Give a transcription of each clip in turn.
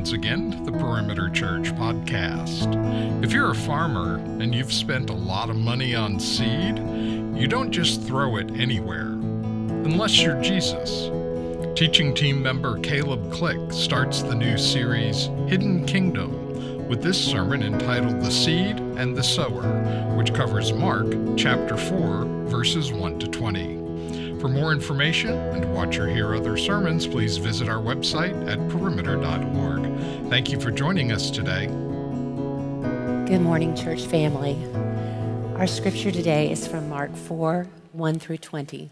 once again to the Perimeter Church podcast. If you're a farmer and you've spent a lot of money on seed, you don't just throw it anywhere, unless you're Jesus. Teaching team member Caleb Click starts the new series, Hidden Kingdom, with this sermon entitled The Seed and the Sower, which covers Mark chapter 4, verses 1 to 20. For more information and watch or hear other sermons, please visit our website at perimeter.org. Thank you for joining us today. Good morning, church family. Our scripture today is from Mark 4 1 through 20.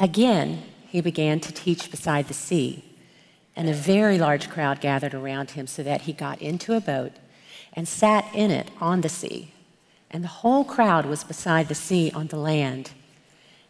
Again, he began to teach beside the sea, and a very large crowd gathered around him so that he got into a boat and sat in it on the sea. And the whole crowd was beside the sea on the land.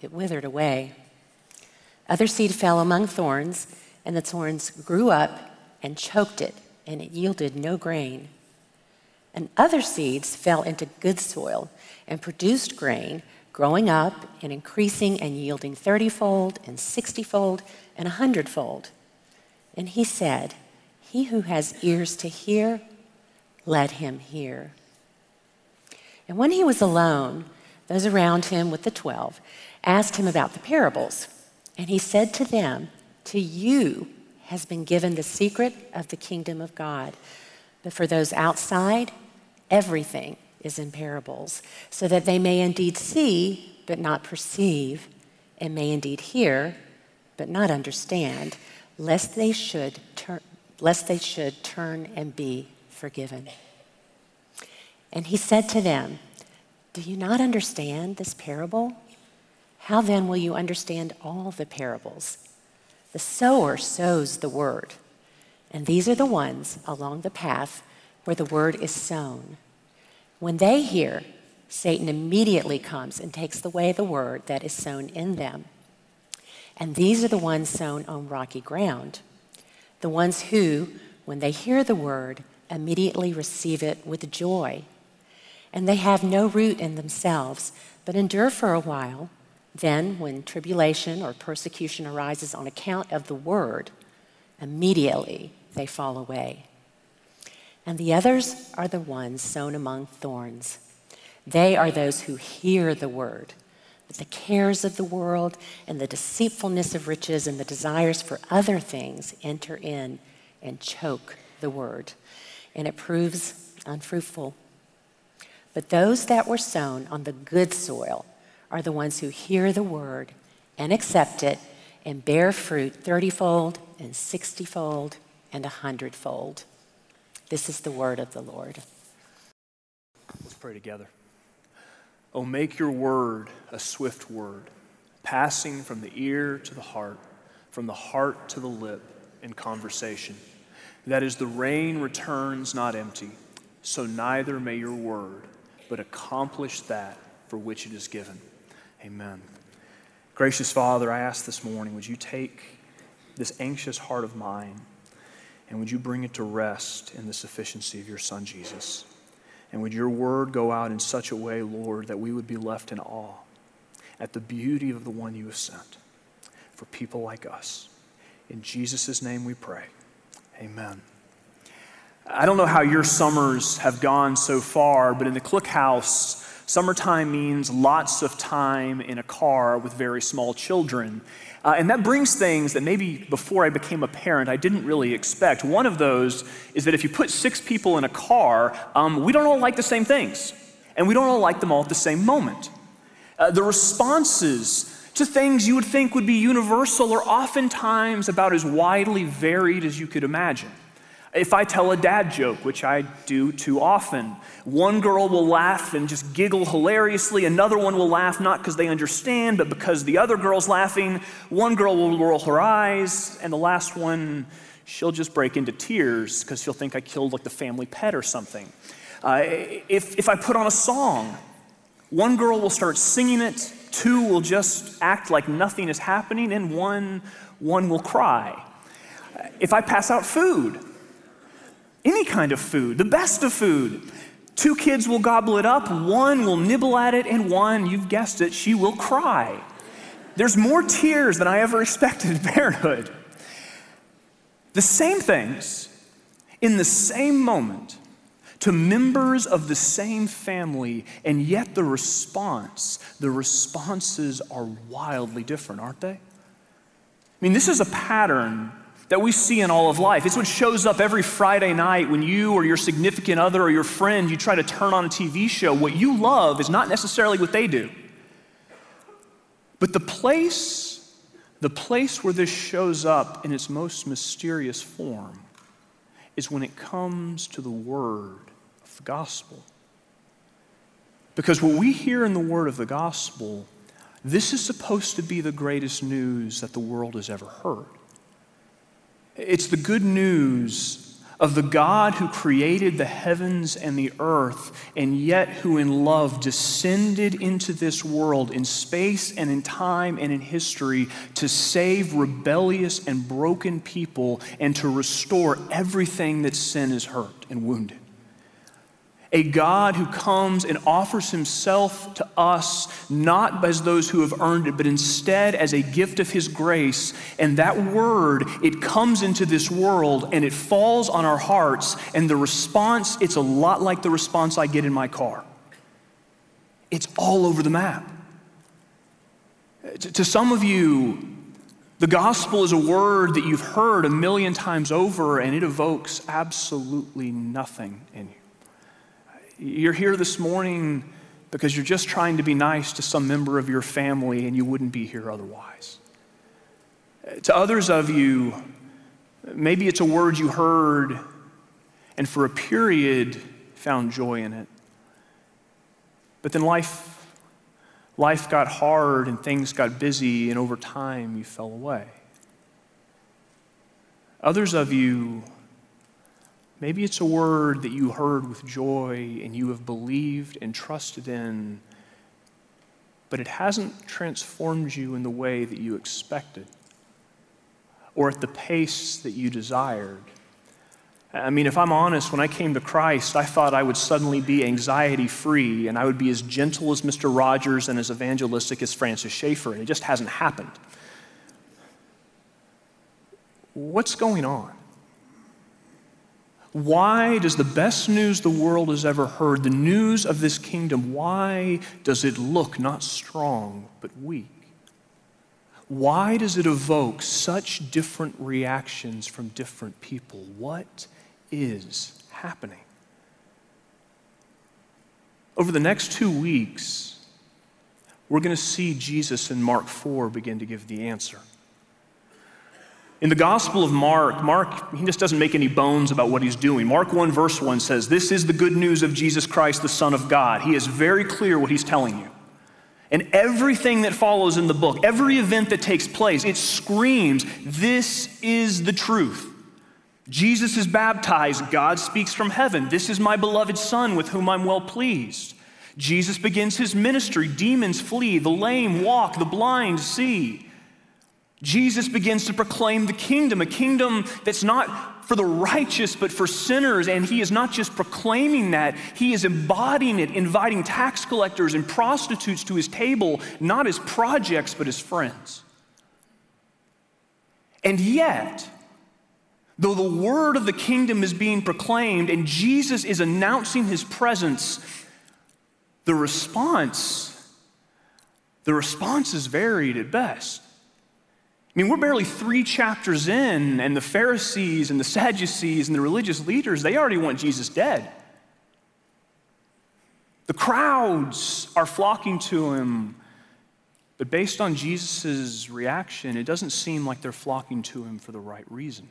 it withered away. Other seed fell among thorns, and the thorns grew up and choked it, and it yielded no grain. And other seeds fell into good soil and produced grain, growing up and increasing and yielding thirtyfold and sixtyfold and a hundredfold. And he said, He who has ears to hear, let him hear. And when he was alone, those around him with the twelve, asked him about the parables. And he said to them, To you has been given the secret of the kingdom of God. But for those outside, everything is in parables, so that they may indeed see, but not perceive, and may indeed hear, but not understand, lest they should turn, lest they should turn and be forgiven. And he said to them, do you not understand this parable? How then will you understand all the parables? The sower sows the word, and these are the ones along the path where the word is sown. When they hear, Satan immediately comes and takes away the word that is sown in them. And these are the ones sown on rocky ground, the ones who, when they hear the word, immediately receive it with joy and they have no root in themselves, but endure for a while. Then, when tribulation or persecution arises on account of the word, immediately they fall away. And the others are the ones sown among thorns. They are those who hear the word, but the cares of the world and the deceitfulness of riches and the desires for other things enter in and choke the word, and it proves unfruitful. But those that were sown on the good soil are the ones who hear the word and accept it and bear fruit thirtyfold and sixtyfold and a hundredfold. This is the word of the Lord. Let's pray together. Oh, make your word a swift word, passing from the ear to the heart, from the heart to the lip in conversation. That is, the rain returns not empty, so neither may your word but accomplish that for which it is given. Amen. Gracious Father, I ask this morning, would you take this anxious heart of mine and would you bring it to rest in the sufficiency of your Son, Jesus? And would your word go out in such a way, Lord, that we would be left in awe at the beauty of the one you have sent for people like us. In Jesus' name we pray. Amen. I don't know how your summers have gone so far, but in the Click House, summertime means lots of time in a car with very small children. Uh, and that brings things that maybe before I became a parent, I didn't really expect. One of those is that if you put six people in a car, um, we don't all like the same things, and we don't all like them all at the same moment. Uh, the responses to things you would think would be universal are oftentimes about as widely varied as you could imagine. If I tell a dad joke, which I do too often, one girl will laugh and just giggle hilariously. Another one will laugh not because they understand, but because the other girl's laughing. One girl will roll her eyes, and the last one she'll just break into tears because she'll think I killed like the family pet or something. Uh, if, if I put on a song, one girl will start singing it, two will just act like nothing is happening, and one, one will cry. If I pass out food, any kind of food, the best of food, two kids will gobble it up, one will nibble at it, and one, you've guessed it, she will cry. There's more tears than I ever expected in parenthood. The same things in the same moment to members of the same family, and yet the response, the responses are wildly different, aren't they? I mean, this is a pattern that we see in all of life. It's what shows up every Friday night when you or your significant other or your friend you try to turn on a TV show. What you love is not necessarily what they do. But the place, the place where this shows up in its most mysterious form is when it comes to the word of the gospel. Because what we hear in the word of the gospel, this is supposed to be the greatest news that the world has ever heard. It's the good news of the God who created the heavens and the earth, and yet who in love descended into this world in space and in time and in history to save rebellious and broken people and to restore everything that sin has hurt and wounded a God who comes and offers himself to us not as those who have earned it, but instead as a gift of his grace. And that word, it comes into this world and it falls on our hearts. And the response, it's a lot like the response I get in my car. It's all over the map. To some of you, the gospel is a word that you've heard a million times over, and it evokes absolutely nothing in you. You're here this morning because you're just trying to be nice to some member of your family and you wouldn't be here otherwise. Uh, to others of you, maybe it's a word you heard and for a period found joy in it. But then life, life got hard and things got busy, and over time you fell away. Others of you, Maybe it's a word that you heard with joy and you have believed and trusted in, but it hasn't transformed you in the way that you expected or at the pace that you desired. I mean, if I'm honest, when I came to Christ, I thought I would suddenly be anxiety free and I would be as gentle as Mr. Rogers and as evangelistic as Francis Schaeffer, and it just hasn't happened. What's going on? Why does the best news the world has ever heard, the news of this kingdom, why does it look not strong but weak? Why does it evoke such different reactions from different people? What is happening? Over the next two weeks, we're going to see Jesus in Mark 4 begin to give the answer. In the Gospel of Mark, Mark, he just doesn't make any bones about what he's doing. Mark 1, verse 1 says, This is the good news of Jesus Christ, the Son of God. He is very clear what he's telling you. And everything that follows in the book, every event that takes place, it screams, This is the truth. Jesus is baptized. God speaks from heaven. This is my beloved Son with whom I'm well pleased. Jesus begins his ministry. Demons flee, the lame walk, the blind see. Jesus begins to proclaim the kingdom, a kingdom that's not for the righteous, but for sinners. And he is not just proclaiming that, he is embodying it, inviting tax collectors and prostitutes to his table, not as projects, but as friends. And yet, though the word of the kingdom is being proclaimed and Jesus is announcing his presence, the response, the response is varied at best. I mean, we're barely three chapters in, and the Pharisees and the Sadducees and the religious leaders, they already want Jesus dead. The crowds are flocking to him, but based on Jesus' reaction, it doesn't seem like they're flocking to him for the right reason.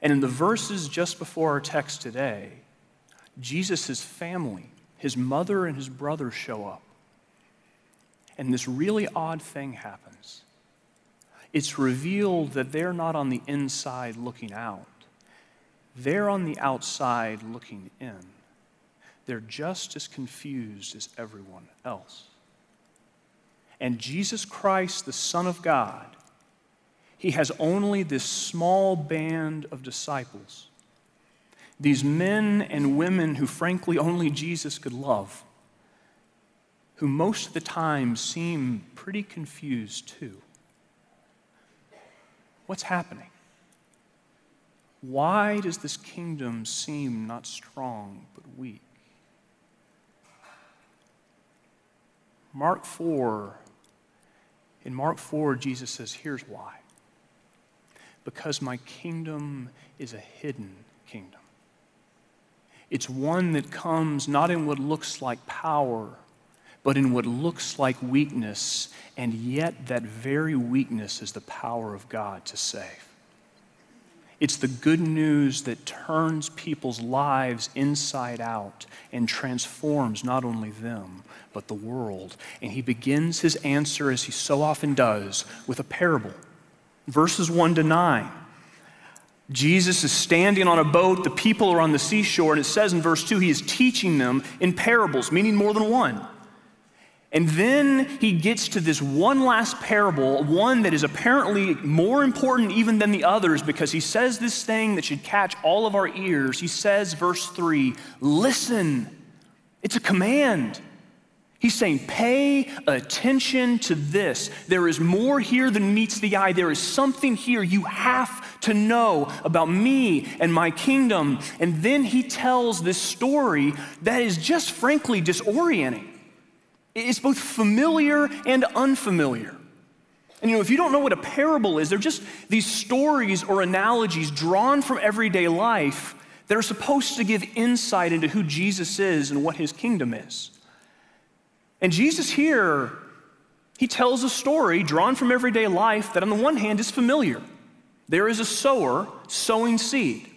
And in the verses just before our text today, Jesus' family, his mother and his brother show up. And this really odd thing happens it's revealed that they're not on the inside looking out, they're on the outside looking in. They're just as confused as everyone else. And Jesus Christ, the Son of God, he has only this small band of disciples, these men and women who, frankly, only Jesus could love, who most of the time seem pretty confused too. What's happening? Why does this kingdom seem not strong but weak? Mark 4, in Mark 4, Jesus says, Here's why. Because my kingdom is a hidden kingdom. It's one that comes not in what looks like power, but in what looks like weakness, and yet that very weakness is the power of God to save. It's the good news that turns people's lives inside out and transforms not only them, but the world. And he begins his answer, as he so often does, with a parable. Verses 1 to 9. Jesus is standing on a boat, the people are on the seashore, and it says in verse 2 he is teaching them in parables, meaning more than one. And then he gets to this one last parable, one that is apparently more important even than the others because he says this thing that should catch all of our ears. He says, verse 3, listen. It's a command. He's saying, pay attention to this. There is more here than meets the eye. There is something here you have to know about me and my kingdom. And then he tells this story that is just frankly disorienting. It's both familiar and unfamiliar. And you know, if you don't know what a parable is, they're just these stories or analogies drawn from everyday life that are supposed to give insight into who Jesus is and what his kingdom is. And Jesus here, he tells a story drawn from everyday life that on the one hand is familiar. There is a sower sowing seed.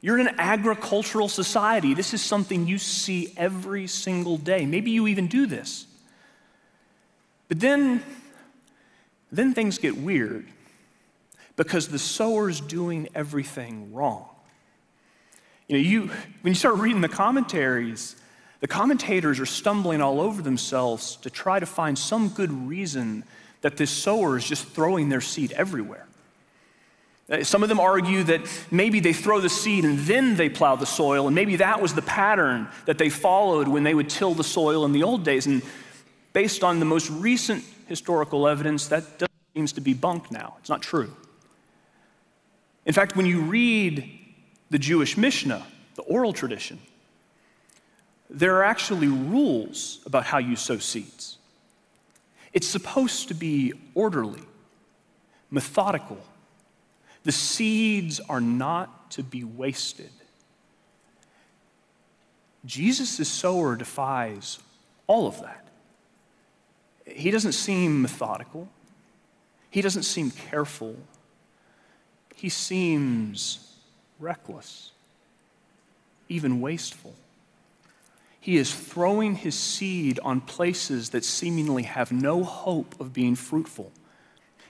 You're in an agricultural society. This is something you see every single day. Maybe you even do this. But then, then things get weird because the sower's doing everything wrong. You know, you, when you start reading the commentaries, the commentators are stumbling all over themselves to try to find some good reason that this sower is just throwing their seed everywhere. Uh, some of them argue that maybe they throw the seed and then they plow the soil, and maybe that was the pattern that they followed when they would till the soil in the old days. And based on the most recent historical evidence, that seems to be bunk now. It's not true. In fact, when you read the Jewish Mishnah, the oral tradition, there are actually rules about how you sow seeds. It's supposed to be orderly, methodical, the seeds are not to be wasted. Jesus' sower defies all of that. He doesn't seem methodical, he doesn't seem careful, he seems reckless, even wasteful. He is throwing his seed on places that seemingly have no hope of being fruitful.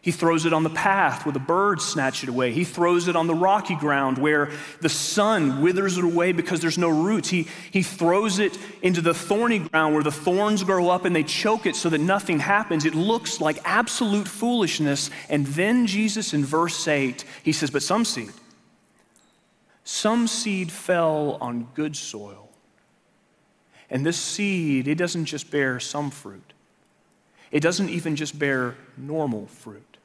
He throws it on the path where the birds snatch it away. He throws it on the rocky ground where the sun withers it away because there's no roots. He, he throws it into the thorny ground where the thorns grow up and they choke it so that nothing happens. It looks like absolute foolishness. And then Jesus in verse 8, he says, But some seed, some seed fell on good soil. And this seed, it doesn't just bear some fruit. It doesn't even just bear normal fruit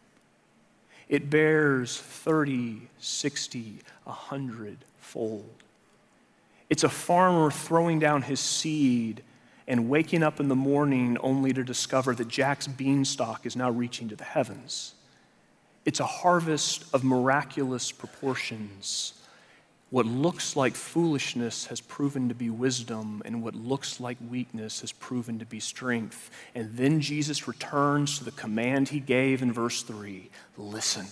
it bears 30, 60, 100 fold. It's a farmer throwing down his seed and waking up in the morning only to discover that Jack's beanstalk is now reaching to the heavens. It's a harvest of miraculous proportions what looks like foolishness has proven to be wisdom, and what looks like weakness has proven to be strength. And then Jesus returns to the command he gave in verse 3 listen.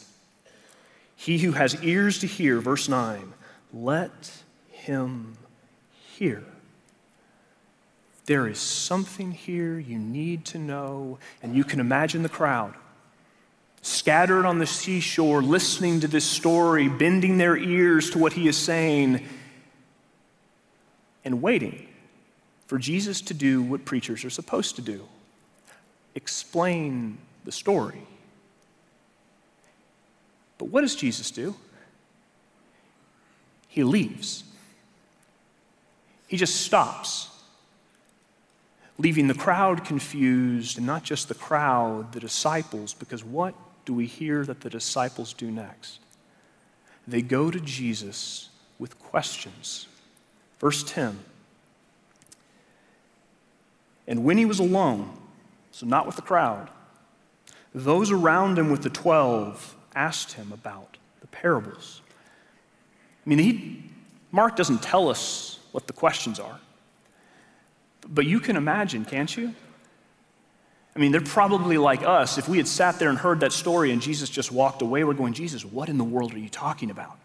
He who has ears to hear, verse 9, let him hear. There is something here you need to know, and you can imagine the crowd. Scattered on the seashore, listening to this story, bending their ears to what he is saying, and waiting for Jesus to do what preachers are supposed to do explain the story. But what does Jesus do? He leaves. He just stops, leaving the crowd confused, and not just the crowd, the disciples, because what do we hear that the disciples do next? They go to Jesus with questions. Verse 10 And when he was alone, so not with the crowd, those around him with the twelve asked him about the parables. I mean, he, Mark doesn't tell us what the questions are, but you can imagine, can't you? I mean, they're probably like us. If we had sat there and heard that story and Jesus just walked away, we're going, Jesus, what in the world are you talking about?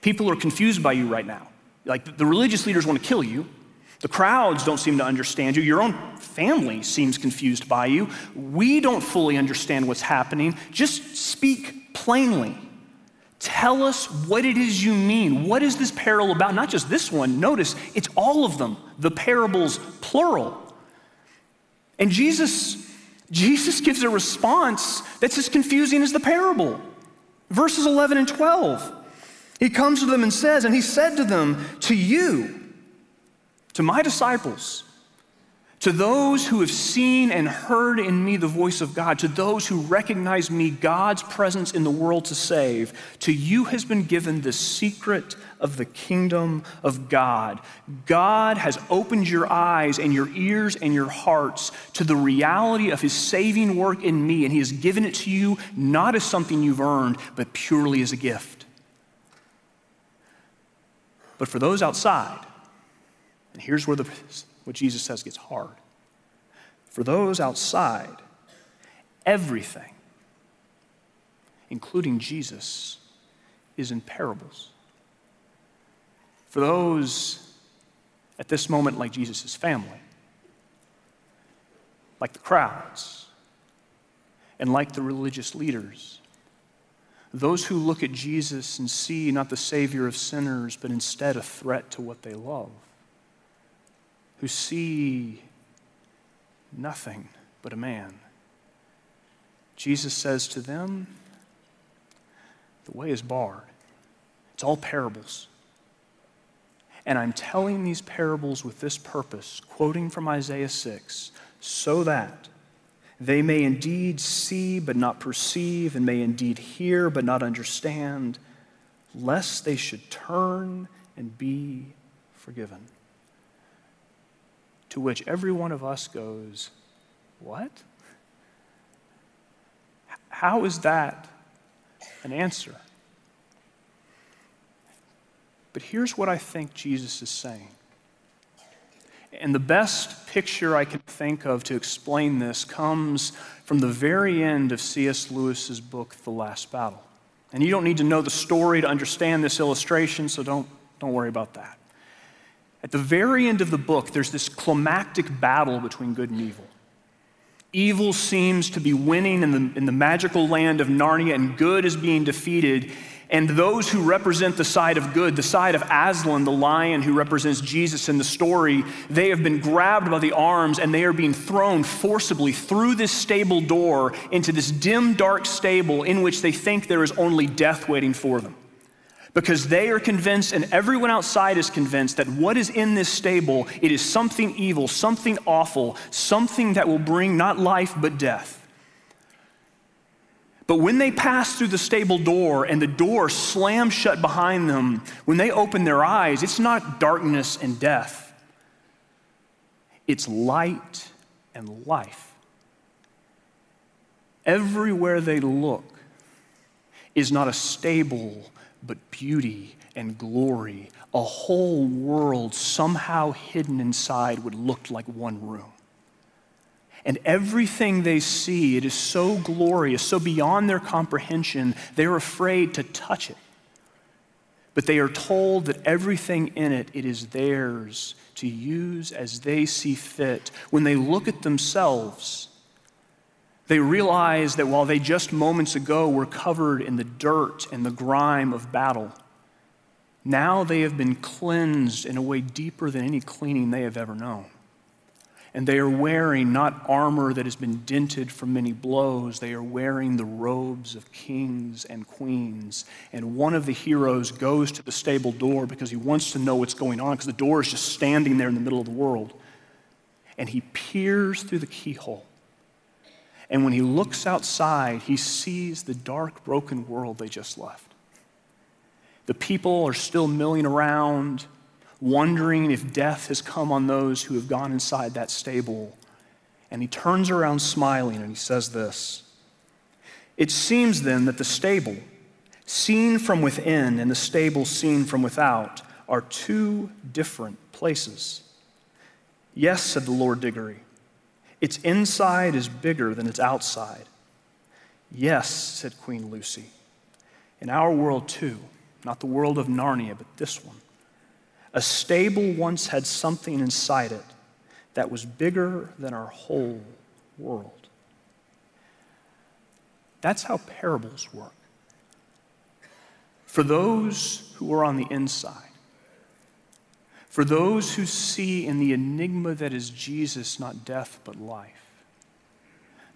People are confused by you right now. Like the religious leaders want to kill you. The crowds don't seem to understand you. Your own family seems confused by you. We don't fully understand what's happening. Just speak plainly. Tell us what it is you mean. What is this parable about? Not just this one. Notice it's all of them, the parables, plural. And Jesus, Jesus gives a response that's as confusing as the parable. Verses 11 and 12. He comes to them and says, And he said to them, To you, to my disciples, to those who have seen and heard in me the voice of God, to those who recognize me, God's presence in the world to save, to you has been given the secret of the kingdom of God. God has opened your eyes and your ears and your hearts to the reality of his saving work in me, and he has given it to you not as something you've earned, but purely as a gift. But for those outside, and here's where the what Jesus says gets hard. For those outside, everything, including Jesus, is in parables. For those at this moment, like Jesus' family, like the crowds, and like the religious leaders, those who look at Jesus and see not the Savior of sinners, but instead a threat to what they love who see nothing but a man. Jesus says to them, The way is barred. It's all parables. And I'm telling these parables with this purpose, quoting from Isaiah 6, so that they may indeed see but not perceive, and may indeed hear but not understand, lest they should turn and be forgiven to which every one of us goes, What? How is that an answer? But here's what I think Jesus is saying. And the best picture I can think of to explain this comes from the very end of C.S. Lewis's book, The Last Battle. And you don't need to know the story to understand this illustration, so don't, don't worry about that. At the very end of the book, there's this climactic battle between good and evil. Evil seems to be winning in the, in the magical land of Narnia, and good is being defeated. And those who represent the side of good, the side of Aslan, the lion who represents Jesus in the story, they have been grabbed by the arms and they are being thrown forcibly through this stable door into this dim, dark stable in which they think there is only death waiting for them because they are convinced and everyone outside is convinced that what is in this stable it is something evil something awful something that will bring not life but death. But when they pass through the stable door and the door slams shut behind them when they open their eyes it's not darkness and death. It's light and life. Everywhere they look is not a stable but beauty and glory, a whole world somehow hidden inside what looked like one room. And everything they see, it is so glorious, so beyond their comprehension, they're afraid to touch it. But they are told that everything in it, it is theirs to use as they see fit. When they look at themselves, They realize that while they just moments ago were covered in the dirt and the grime of battle, now they have been cleansed in a way deeper than any cleaning they have ever known. And they are wearing not armor that has been dented from many blows, they are wearing the robes of kings and queens. And one of the heroes goes to the stable door because he wants to know what's going on, because the door is just standing there in the middle of the world. And he peers through the keyhole. And when he looks outside, he sees the dark, broken world they just left. The people are still milling around wondering if death has come on those who have gone inside that stable. And he turns around smiling and he says this It seems then that the stable, seen from within, and the stable seen from without, are two different places. Yes, said the Lord Digory, its inside is bigger than its outside. Yes, said Queen Lucy, in our world too, not the world of Narnia, but this one a stable once had something inside it that was bigger than our whole world. That's how parables work. For those who are on the inside, for those who see in the enigma that is Jesus not death but life,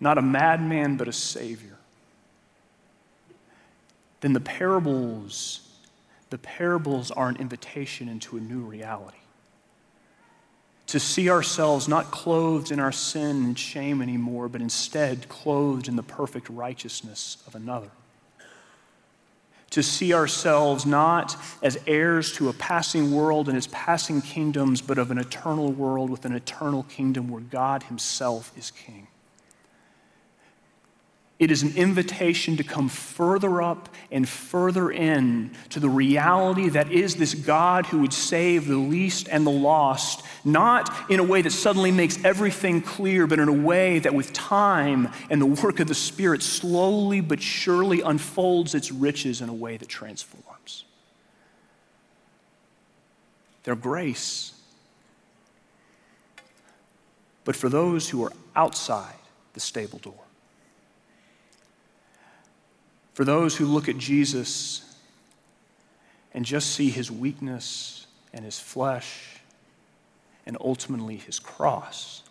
not a madman but a savior, then the parables the parables are an invitation into a new reality. To see ourselves not clothed in our sin and shame anymore, but instead clothed in the perfect righteousness of another. To see ourselves not as heirs to a passing world and its passing kingdoms, but of an eternal world with an eternal kingdom where God Himself is King. It is an invitation to come further up and further in to the reality that is this God who would save the least and the lost, not in a way that suddenly makes everything clear, but in a way that with time and the work of the Spirit slowly but surely unfolds its riches in a way that transforms. Their grace. But for those who are outside the stable door, for those who look at Jesus and just see his weakness and his flesh and ultimately his cross,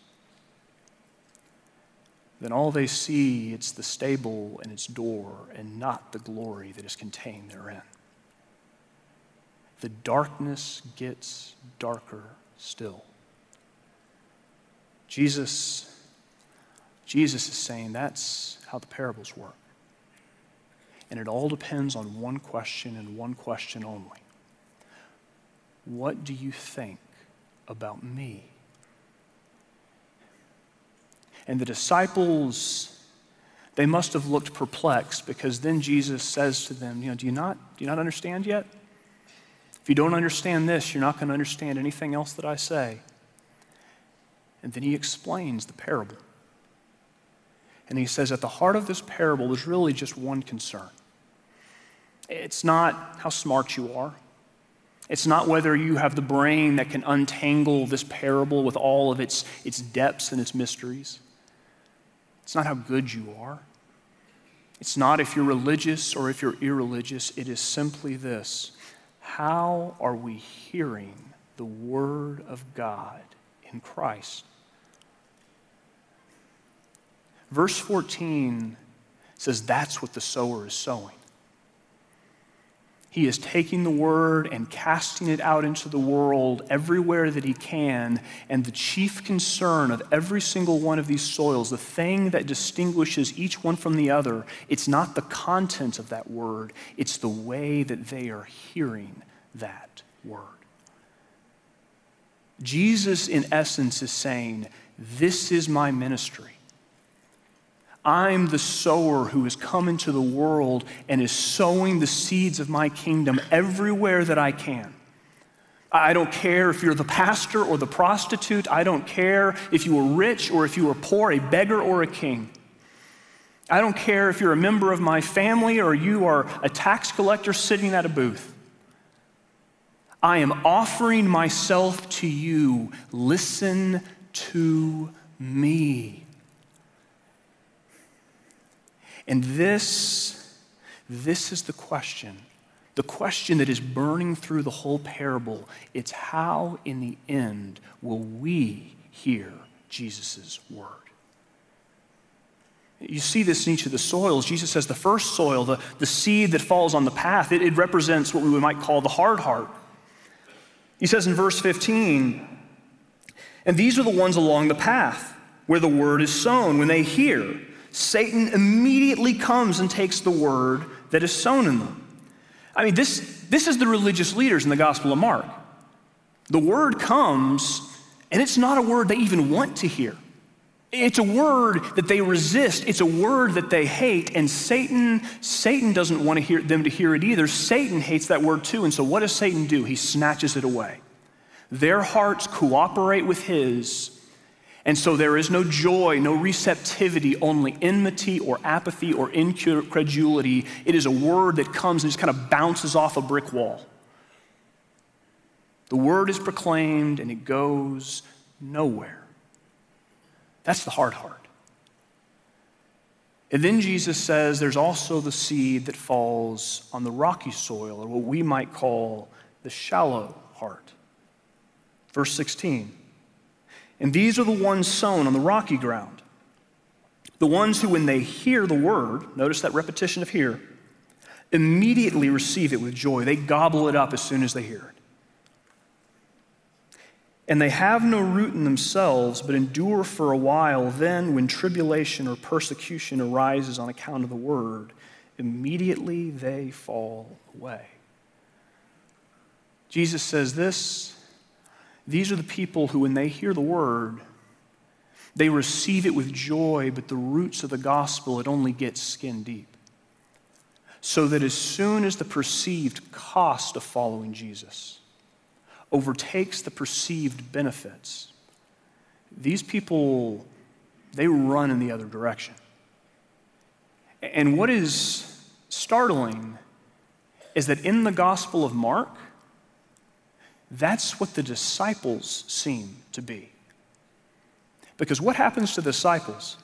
then all they see it's the stable and its door and not the glory that is contained therein. The darkness gets darker still. Jesus, Jesus is saying that's how the parables work. And it all depends on one question and one question only What do you think about me? And the disciples, they must have looked perplexed because then Jesus says to them, you know, do you not, do you not understand yet? If you don't understand this, you're not going to understand anything else that I say. And then he explains the parable. And he says, at the heart of this parable, there's really just one concern. It's not how smart you are. It's not whether you have the brain that can untangle this parable with all of its, its depths and its mysteries. It's not how good you are. It's not if you're religious or if you're irreligious. It is simply this How are we hearing the Word of God in Christ? Verse 14 says that's what the sower is sowing. He is taking the word and casting it out into the world everywhere that he can. And the chief concern of every single one of these soils, the thing that distinguishes each one from the other, it's not the content of that word, it's the way that they are hearing that word. Jesus, in essence, is saying, This is my ministry. I'm the sower who has come into the world and is sowing the seeds of my kingdom everywhere that I can. I don't care if you're the pastor or the prostitute. I don't care if you are rich or if you are poor, a beggar or a king. I don't care if you're a member of my family or you are a tax collector sitting at a booth. I am offering myself to you. Listen to me. And this, this is the question. The question that is burning through the whole parable. It's how, in the end, will we hear Jesus' word? You see this in each of the soils. Jesus says the first soil, the, the seed that falls on the path, it, it represents what we might call the hard heart. He says in verse 15, and these are the ones along the path where the word is sown. When they hear, Satan immediately comes and takes the word that is sown in them. I mean, this, this is the religious leaders in the Gospel of Mark. The word comes, and it's not a word they even want to hear. It's a word that they resist. It's a word that they hate. And Satan, Satan doesn't want to hear them to hear it either. Satan hates that word too. And so what does Satan do? He snatches it away. Their hearts cooperate with his. And so there is no joy, no receptivity, only enmity or apathy or incredulity. It is a word that comes and just kind of bounces off a brick wall. The word is proclaimed and it goes nowhere. That's the hard heart. And then Jesus says there's also the seed that falls on the rocky soil, or what we might call the shallow heart. Verse 16. And these are the ones sown on the rocky ground. The ones who, when they hear the word, notice that repetition of hear, immediately receive it with joy. They gobble it up as soon as they hear it and they have no root in themselves, but endure for a while. Then, when tribulation or persecution arises on account of the word, immediately they fall away. Jesus says this these are the people who, when they hear the word, they receive it with joy, but the roots of the gospel, it only gets skin deep. So that as soon as the perceived cost of following Jesus, overtakes the perceived benefits, these people, they run in the other direction. And what is startling is that in the Gospel of Mark, that's what the disciples seem to be. Because what happens to the disciples?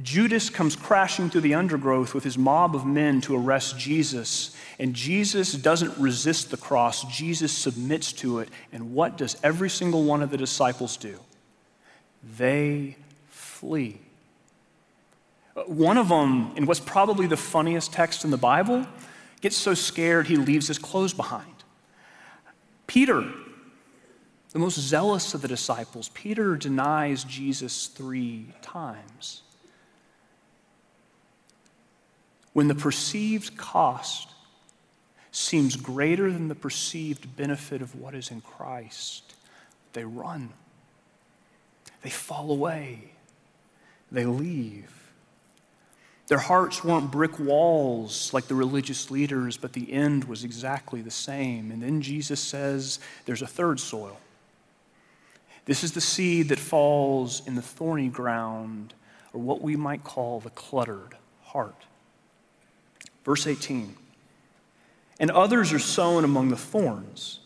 Judas comes crashing through the undergrowth with his mob of men to arrest Jesus. And Jesus doesn't resist the cross, Jesus submits to it. And what does every single one of the disciples do? They flee. One of them, in what's probably the funniest text in the Bible, gets so scared he leaves his clothes behind. Peter, the most zealous of the disciples, Peter denies Jesus three times. When the perceived cost seems greater than the perceived benefit of what is in Christ, they run. They fall away. They leave. Their hearts weren't brick walls like the religious leaders, but the end was exactly the same. And then Jesus says there's a third soil. This is the seed that falls in the thorny ground, or what we might call the cluttered heart. Verse 18 And others are sown among the thorns.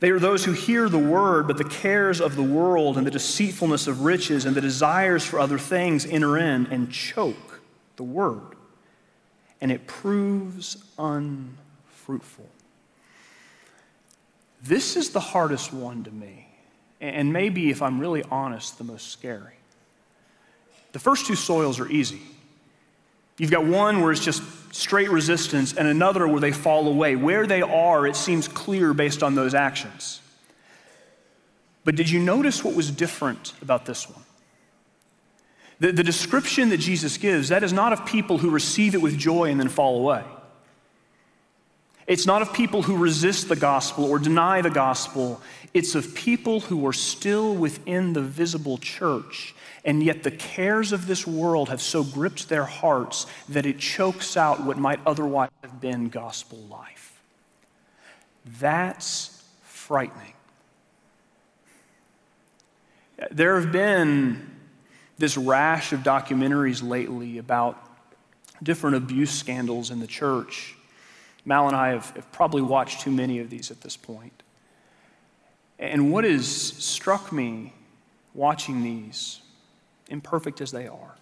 They are those who hear the word, but the cares of the world and the deceitfulness of riches and the desires for other things enter in and choke the word, and it proves unfruitful. This is the hardest one to me, and maybe, if I'm really honest, the most scary. The first two soils are easy. You've got one where it's just straight resistance, and another where they fall away. Where they are, it seems clear based on those actions. But did you notice what was different about this one? The, the description that Jesus gives, that is not of people who receive it with joy and then fall away. It's not of people who resist the gospel or deny the gospel. It's of people who are still within the visible church and yet, the cares of this world have so gripped their hearts that it chokes out what might otherwise have been gospel life. That's frightening. There have been this rash of documentaries lately about different abuse scandals in the church. Mal and I have, have, probably watched too many of these at this point. And what has struck me watching these imperfect as they are,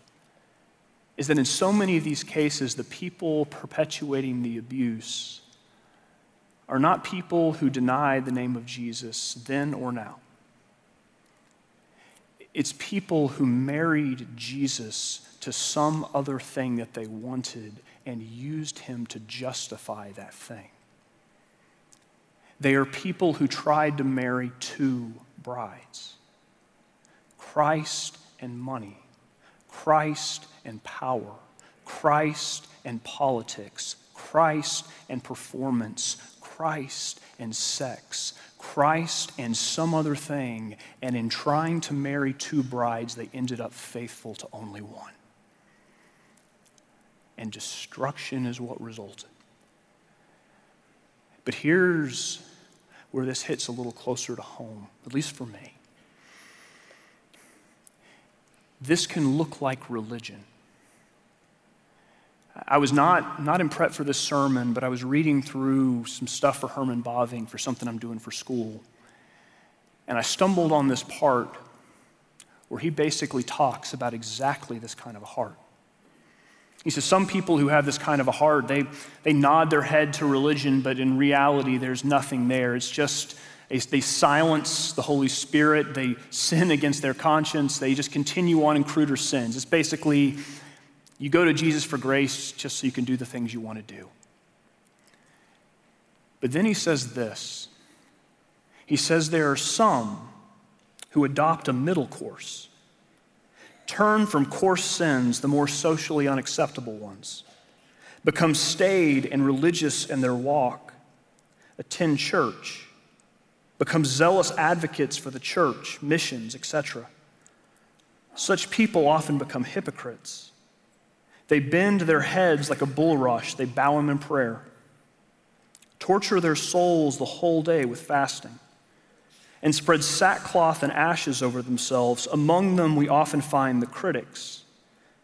is that in so many of these cases, the people perpetuating the abuse are not people who deny the name of Jesus then or now. It's people who married Jesus to some other thing that they wanted and used him to justify that thing. They are people who tried to marry two brides. Christ and money, Christ and power, Christ and politics, Christ and performance, Christ and sex, Christ and some other thing. And in trying to marry two brides, they ended up faithful to only one. And destruction is what resulted. But here's where this hits a little closer to home, at least for me. This can look like religion. I was not, not in prep for this sermon, but I was reading through some stuff for Herman Bavinck for something I'm doing for school. And I stumbled on this part where he basically talks about exactly this kind of a heart. He says, Some people who have this kind of a heart, they, they nod their head to religion, but in reality, there's nothing there. It's just, they, they silence the Holy Spirit, they sin against their conscience, they just continue on in cruder sins. It's basically, you go to Jesus for grace just so you can do the things you want to do. But then he says this He says, There are some who adopt a middle course turn from coarse sins, the more socially unacceptable ones, become staid and religious in their walk, attend church, become zealous advocates for the church, missions, etc. Such people often become hypocrites. They bend their heads like a bulrush, they bow them in prayer, torture their souls the whole day with fasting and spread sackcloth and ashes over themselves. Among them, we often find the critics,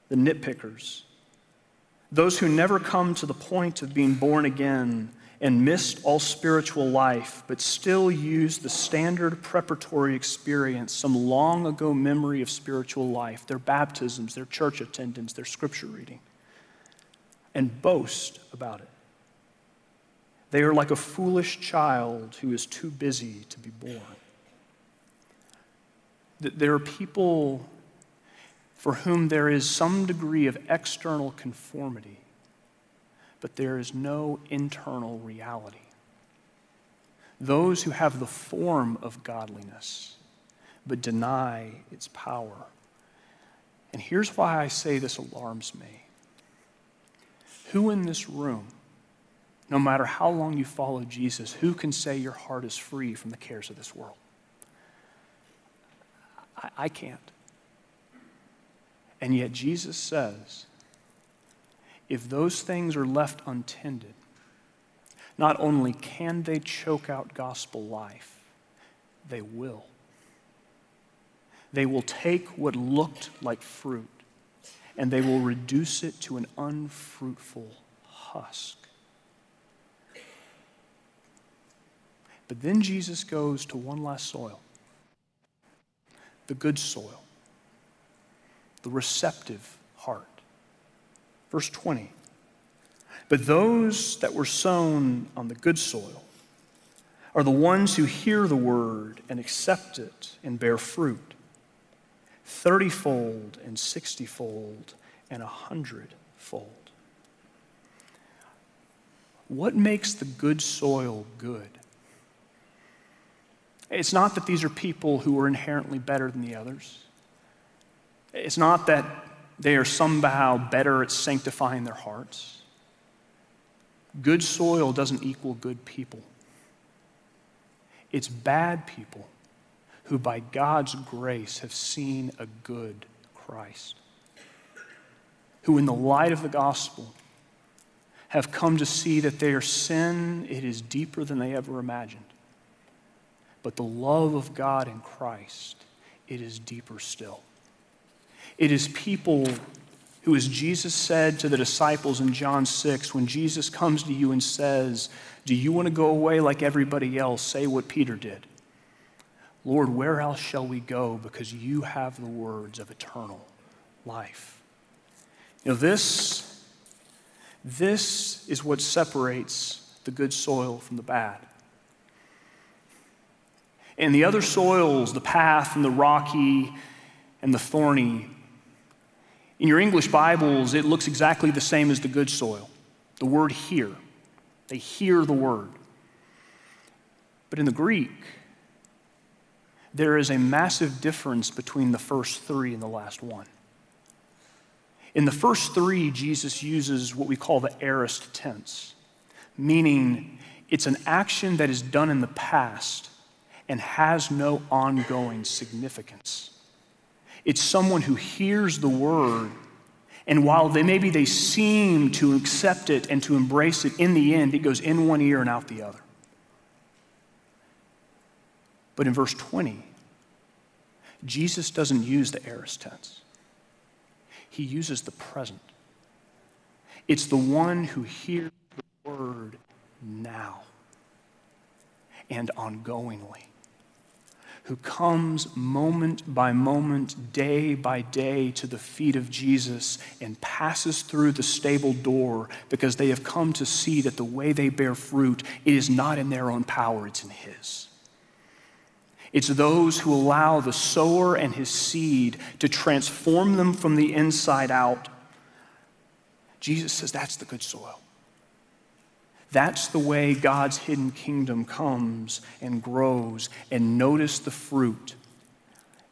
the nitpickers, those who never come to the point of being born again and missed all spiritual life, but still use the standard preparatory experience, some long ago memory of spiritual life, their baptisms, their church attendance, their scripture reading, and boast about it. They are like a foolish child who is too busy to be born. There are people for whom there is some degree of external conformity, but there is no internal reality. Those who have the form of godliness, but deny its power. And here's why I say this alarms me. Who in this room, no matter how long you follow Jesus, who can say your heart is free from the cares of this world? I, I can't. And yet Jesus says, if those things are left untended, not only can they choke out gospel life, they will. They will take what looked like fruit and they will reduce it to an unfruitful husk. But then Jesus goes to one last soil the good soil, the receptive heart. Verse 20. But those that were sown on the good soil are the ones who hear the word and accept it and bear fruit, thirtyfold and sixtyfold and a hundredfold. What makes the good soil good? It's not that these are people who are inherently better than the others. It's not that they are somehow better at sanctifying their hearts. Good soil doesn't equal good people. It's bad people who, by God's grace, have seen a good Christ, who, in the light of the gospel, have come to see that their sin it is deeper than they ever imagined but the love of God in Christ, it is deeper still. It is people who, as Jesus said to the disciples in John 6, when Jesus comes to you and says, Do you want to go away like everybody else? Say what Peter did. Lord, where else shall we go? Because you have the words of eternal life. You know, this, this is what separates the good soil from the bad. And the other soils, the path and the rocky and the thorny, in your English Bibles, it looks exactly the same as the good soil. The word hear. They hear the word. But in the Greek, there is a massive difference between the first three and the last one. In the first three, Jesus uses what we call the aorist tense, meaning it's an action that is done in the past and has no ongoing significance. It's someone who hears the word, and while they maybe they seem to accept it and to embrace it, in the end, it goes in one ear and out the other. But in verse 20, Jesus doesn't use the aorist tense, he uses the present. It's the one who hears the word now and ongoingly, who comes moment by moment, day by day to the feet of Jesus and passes through the stable door because they have come to see that the way they bear fruit, it is not in their own power, it's in His. It's those who allow the sower and his seed to transform them from the inside out. Jesus says that's the good soil. That's the way God's hidden kingdom comes and grows. And notice the fruit.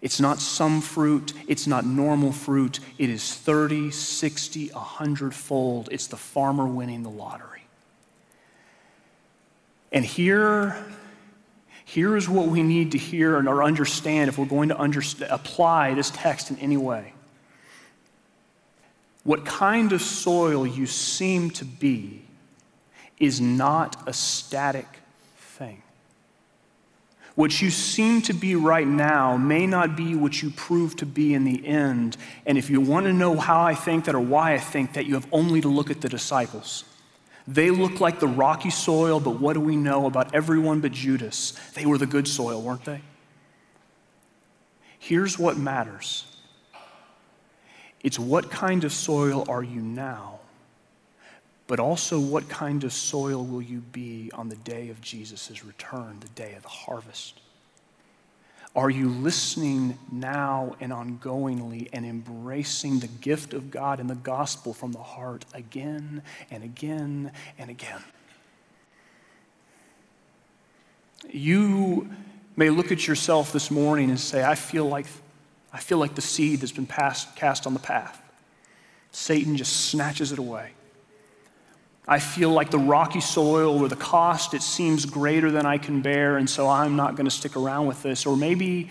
It's not some fruit, it's not normal fruit. It is 30, 60, 100 fold. It's the farmer winning the lottery. And here, here is what we need to hear and or understand if we're going to apply this text in any way. What kind of soil you seem to be is not a static thing. What you seem to be right now may not be what you prove to be in the end. And if you want to know how I think that or why I think that, you have only to look at the disciples. They look like the rocky soil, but what do we know about everyone but Judas? They were the good soil, weren't they? Here's what matters it's what kind of soil are you now, but also what kind of soil will you be on the day of Jesus' return, the day of the harvest? Are you listening now and ongoingly and embracing the gift of God and the gospel from the heart again and again and again? You may look at yourself this morning and say, I feel like, I feel like the seed that's been passed, cast on the path. Satan just snatches it away. I feel like the rocky soil or the cost it seems greater than I can bear, and so I'm not going to stick around with this. Or maybe,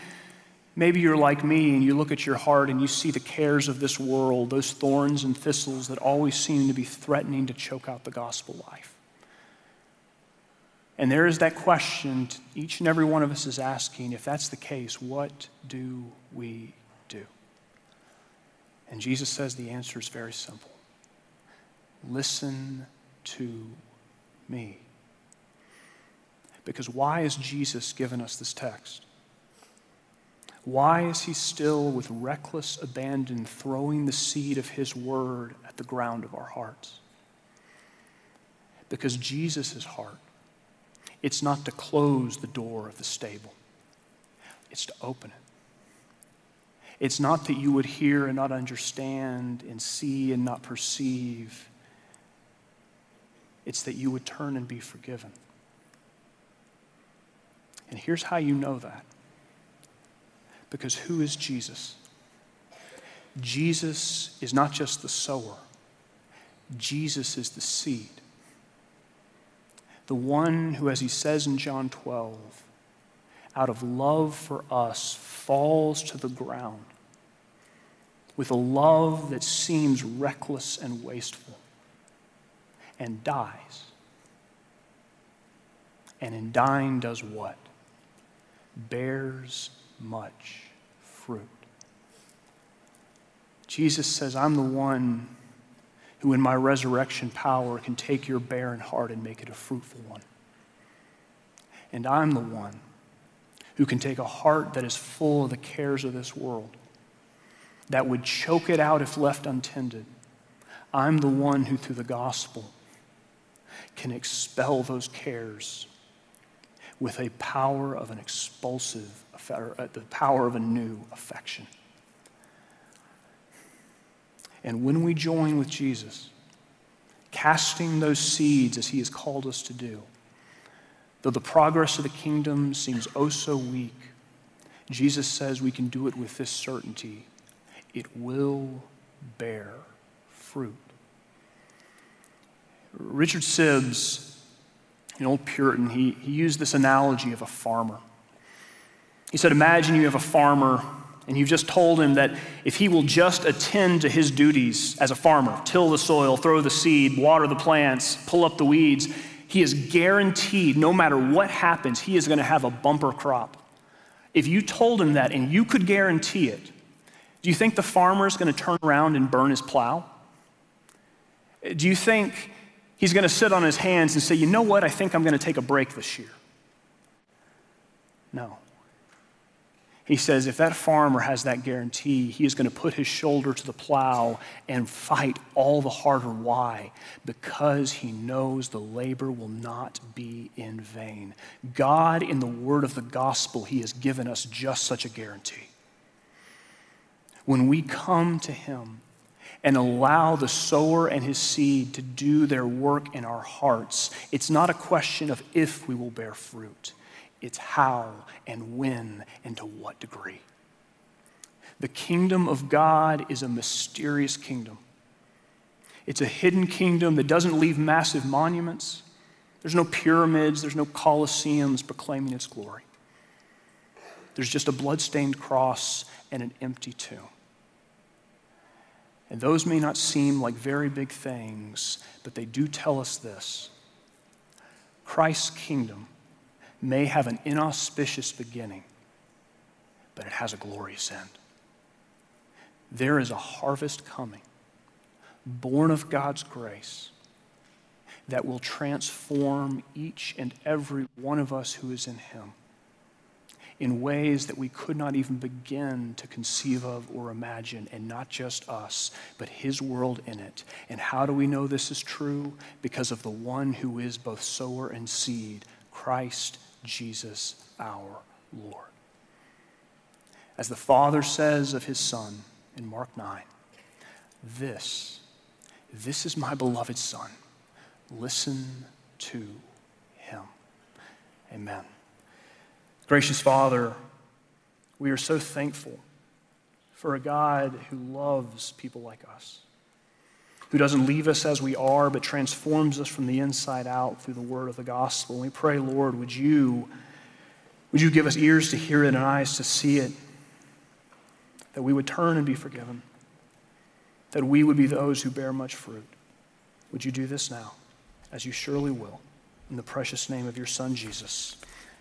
maybe you're like me and you look at your heart and you see the cares of this world, those thorns and thistles that always seem to be threatening to choke out the gospel life. And there is that question each and every one of us is asking if that's the case, what do we do? And Jesus says the answer is very simple listen to me. Because why has Jesus given us this text? Why is he still, with reckless abandon, throwing the seed of his word at the ground of our hearts? Because Jesus' heart, it's not to close the door of the stable, it's to open it. It's not that you would hear and not understand and see and not perceive. It's that you would turn and be forgiven. And here's how you know that. Because who is Jesus? Jesus is not just the sower, Jesus is the seed. The one who, as he says in John 12, out of love for us, falls to the ground with a love that seems reckless and wasteful and dies. And in dying, does what? Bears much fruit. Jesus says, I'm the one who, in my resurrection power, can take your barren heart and make it a fruitful one. And I'm the one who can take a heart that is full of the cares of this world, that would choke it out if left untended, I'm the one who, through the gospel, can expel those cares with a power of an expulsive, uh, the power of a new affection. And when we join with Jesus, casting those seeds as he has called us to do, though the progress of the kingdom seems oh so weak, Jesus says we can do it with this certainty it will bear fruit. Richard Sibbes, an old Puritan, he, he used this analogy of a farmer. He said, Imagine you have a farmer and you've just told him that if he will just attend to his duties as a farmer, till the soil, throw the seed, water the plants, pull up the weeds, he is guaranteed, no matter what happens, he is going to have a bumper crop. If you told him that and you could guarantee it, do you think the farmer is going to turn around and burn his plow? Do you think he's going to sit on his hands and say, you know what, I think I'm going to take a break this year? No. He says if that farmer has that guarantee, he is going to put his shoulder to the plow and fight all the harder. Why? Because he knows the labor will not be in vain. God, in the word of the gospel, he has given us just such a guarantee. When we come to him, and allow the sower and his seed to do their work in our hearts. It's not a question of if we will bear fruit, it's how and when and to what degree. The kingdom of God is a mysterious kingdom. It's a hidden kingdom that doesn't leave massive monuments. There's no pyramids, there's no colosseums proclaiming its glory. There's just a bloodstained cross and an empty tomb. And those may not seem like very big things, but they do tell us this Christ's kingdom may have an inauspicious beginning, but it has a glorious end. There is a harvest coming, born of God's grace, that will transform each and every one of us who is in Him in ways that we could not even begin to conceive of or imagine, and not just us, but His world in it. And how do we know this is true? Because of the one who is both sower and seed, Christ Jesus our Lord. As the Father says of His Son in Mark 9, this, this is my beloved Son. Listen to Him. Amen. Gracious Father, we are so thankful for a God who loves people like us, who doesn't leave us as we are, but transforms us from the inside out through the word of the gospel. And we pray, Lord, would you, would you give us ears to hear it and eyes to see it, that we would turn and be forgiven, that we would be those who bear much fruit. Would you do this now, as you surely will, in the precious name of your Son, Jesus.